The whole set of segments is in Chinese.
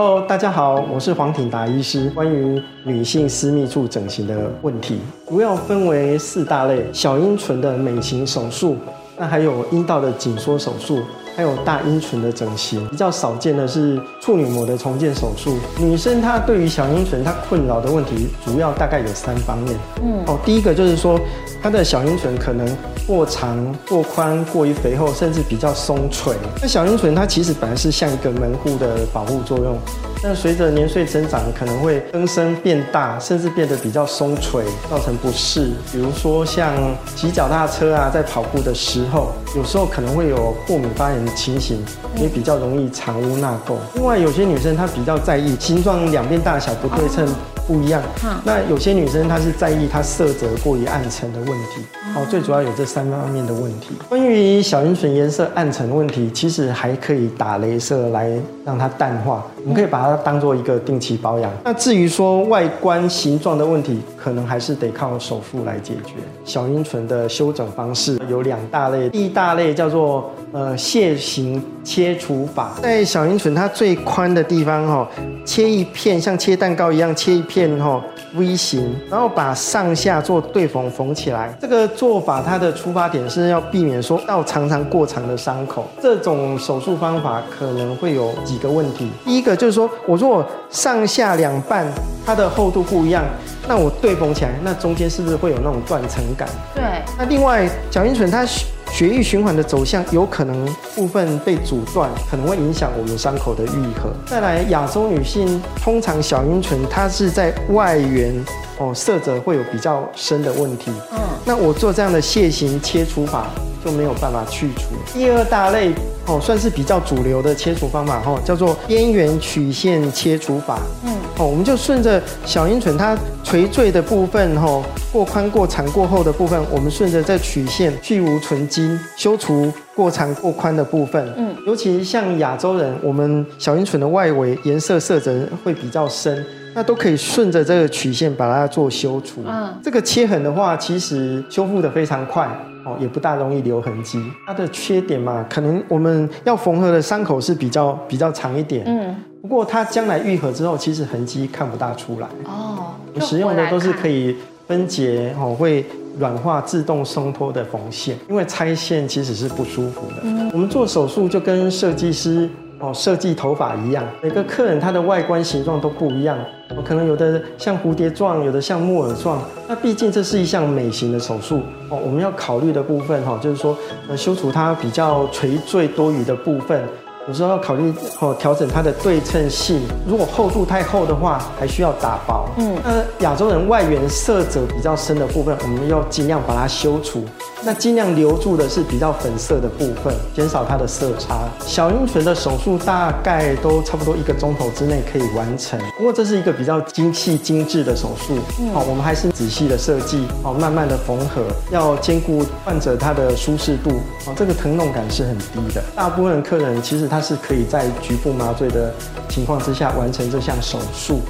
Hello，大家好，我是黄挺达医师。关于女性私密处整形的问题，主要分为四大类：小阴唇的美型手术，那还有阴道的紧缩手术。还有大阴唇的整形，比较少见的是处女膜的重建手术。女生她对于小阴唇她困扰的问题，主要大概有三方面。嗯，哦，第一个就是说她的小阴唇可能过长、过宽、过于肥厚，甚至比较松垂。那小阴唇它其实本来是像一个门户的保护作用。但随着年岁增长，可能会增生变大，甚至变得比较松垂，造成不适。比如说像骑脚踏车啊，在跑步的时候，有时候可能会有过敏发炎的情形，也比较容易藏污纳垢。另外，有些女生她比较在意形状两边大小不对称。不一样，那有些女生她是在意她色泽过于暗沉的问题，哦，最主要有这三方面的问题。关于小阴唇颜色暗沉的问题，其实还可以打镭射来让它淡化，我们可以把它当做一个定期保养。那至于说外观形状的问题，可能还是得靠手术来解决。小阴唇的修整方式有两大类，第一大类叫做呃楔形切除法，在小阴唇它最宽的地方哈，切一片像切蛋糕一样切一片。片哈 V 型，然后把上下做对缝缝起来。这个做法它的出发点是要避免说到常常过长的伤口。这种手术方法可能会有几个问题。第一个就是说我如果上下两半它的厚度不一样，那我对缝起来，那中间是不是会有那种断层感？对。那另外小阴唇它。血液循环的走向有可能部分被阻断，可能会影响我们伤口的愈合。再来，亚洲女性通常小阴唇它是在外缘哦，色泽会有比较深的问题。嗯，那我做这样的楔形切除法就没有办法去除。第二大类哦，算是比较主流的切除方法哈，叫做边缘曲线切除法。嗯。哦，我们就顺着小阴唇它垂坠的部分，哈，过宽、过长、过厚的部分，我们顺着这曲线去无存筋，修除过长、过宽的部分。嗯，尤其像亚洲人，我们小阴唇的外围颜色色泽会比较深，那都可以顺着这个曲线把它做修除。嗯，这个切痕的话，其实修复的非常快，哦，也不大容易留痕迹。它的缺点嘛，可能我们要缝合的伤口是比较比较长一点。嗯。不过它将来愈合之后，其实痕迹看不大出来哦。我使用的都是可以分解哦，会软化、自动松脱的缝线，因为拆线其实是不舒服的。我们做手术就跟设计师哦设计头发一样，每个客人他的外观形状都不一样，可能有的像蝴蝶状，有的像木耳状。那毕竟这是一项美型的手术哦，我们要考虑的部分哈，就是说呃修除它比较垂坠多余的部分。有时候要考虑哦，调整它的对称性。如果厚度太厚的话，还需要打薄。嗯，那亚洲人外缘色泽比较深的部分，我们要尽量把它修除。那尽量留住的是比较粉色的部分，减少它的色差。小阴唇的手术大概都差不多一个钟头之内可以完成。不过这是一个比较精细精致的手术，好，我们还是仔细的设计，好，慢慢的缝合，要兼顾患者他的舒适度，哦，这个疼痛感是很低的。大部分客人其实他是可以在局部麻醉的情况之下完成这项手术。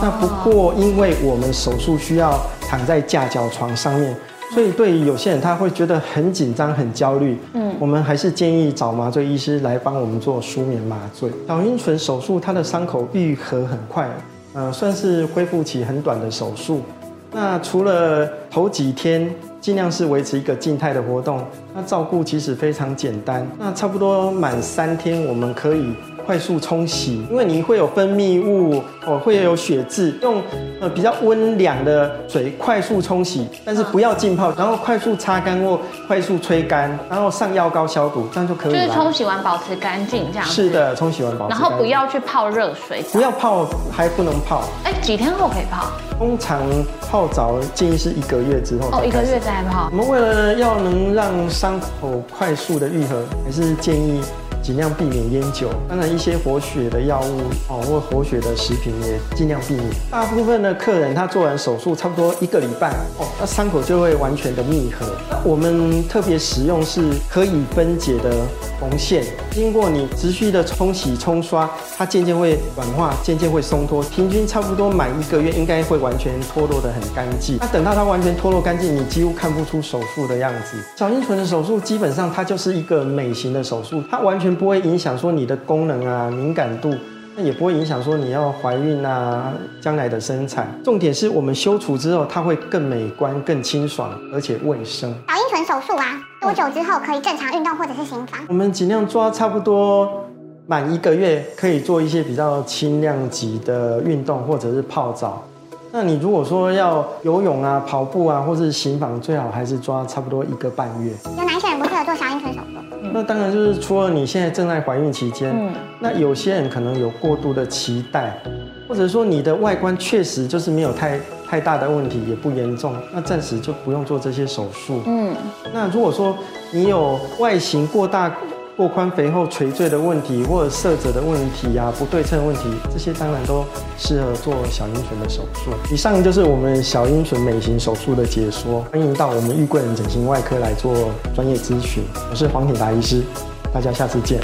那不过因为我们手术需要躺在架脚床上面。所以，对于有些人，他会觉得很紧张、很焦虑。嗯，我们还是建议找麻醉医师来帮我们做舒眠麻醉。小阴唇手术，它的伤口愈合很快，呃，算是恢复期很短的手术。那除了头几天尽量是维持一个静态的活动，那照顾其实非常简单。那差不多满三天，我们可以。快速冲洗，因为你会有分泌物哦，会有血渍，用呃比较温凉的水快速冲洗，但是不要浸泡，然后快速擦干或快速吹干，然后上药膏消毒，这样就可以了。就是冲洗完保持干净这样。是的，冲洗完保持。然后不要去泡热水。不要泡，还不能泡。哎，几天后可以泡？通常泡澡建议是一个月之后。哦，一个月再泡。我们为了要能让伤口快速的愈合，还是建议。尽量避免烟酒，当然一些活血的药物哦，或活血的食品也尽量避免。大部分的客人他做完手术差不多一个礼拜哦，那伤口就会完全的密合。我们特别使用是可以分解的缝线，经过你持续的冲洗冲刷，它渐渐会软化，渐渐会松脱。平均差不多满一个月，应该会完全脱落的很干净。那等到它完全脱落干净，你几乎看不出手术的样子。小阴唇的手术基本上它就是一个美型的手术，它完全。不会影响说你的功能啊、敏感度那也不会影响说你要怀孕啊，将来的生产。重点是我们修除之后，它会更美观、更清爽，而且卫生。导阴唇手术啊，多久之后可以正常运动或者是行房？我们尽量抓差不多满一个月，可以做一些比较轻量级的运动，或者是泡澡。那你如果说要游泳啊、跑步啊，或是行房，最好还是抓差不多一个半月。那当然就是除了你现在正在怀孕期间，嗯。那有些人可能有过度的期待，或者说你的外观确实就是没有太太大的问题，也不严重，那暂时就不用做这些手术。嗯，那如果说你有外形过大、过宽、肥厚、垂坠的问题，或者色泽的问题呀、不对称问题，这些当然都适合做小阴唇的手术。以上就是我们小阴唇美型手术的解说，欢迎到我们玉贵人整形外科来做专业咨询。我是黄铁达医师，大家下次见。